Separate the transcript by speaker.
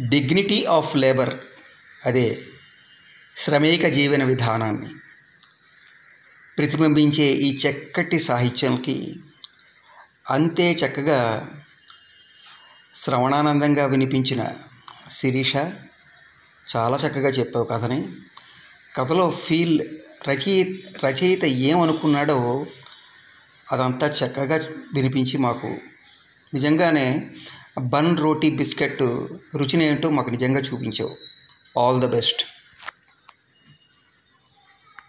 Speaker 1: Dignity of labour అదే శ్రమేక జీవన విధానాన్ని. ప్రతిబింబించే ఈ చక్కటి సాహిత్యంకి అంతే చక్కగా శ్రవణానందంగా వినిపించిన శిరీష చాలా చక్కగా చెప్పావు కథని. కథలో ఫీల్ రచయిత రచయిత ఏమనుకున్నాడో అదంతా చక్కగా వినిపించి మాకు నిజంగానే బన్ రోటీ బిస్కెట్ రుచిని ఏంటో మాకు నిజంగా చూపించావు. All the best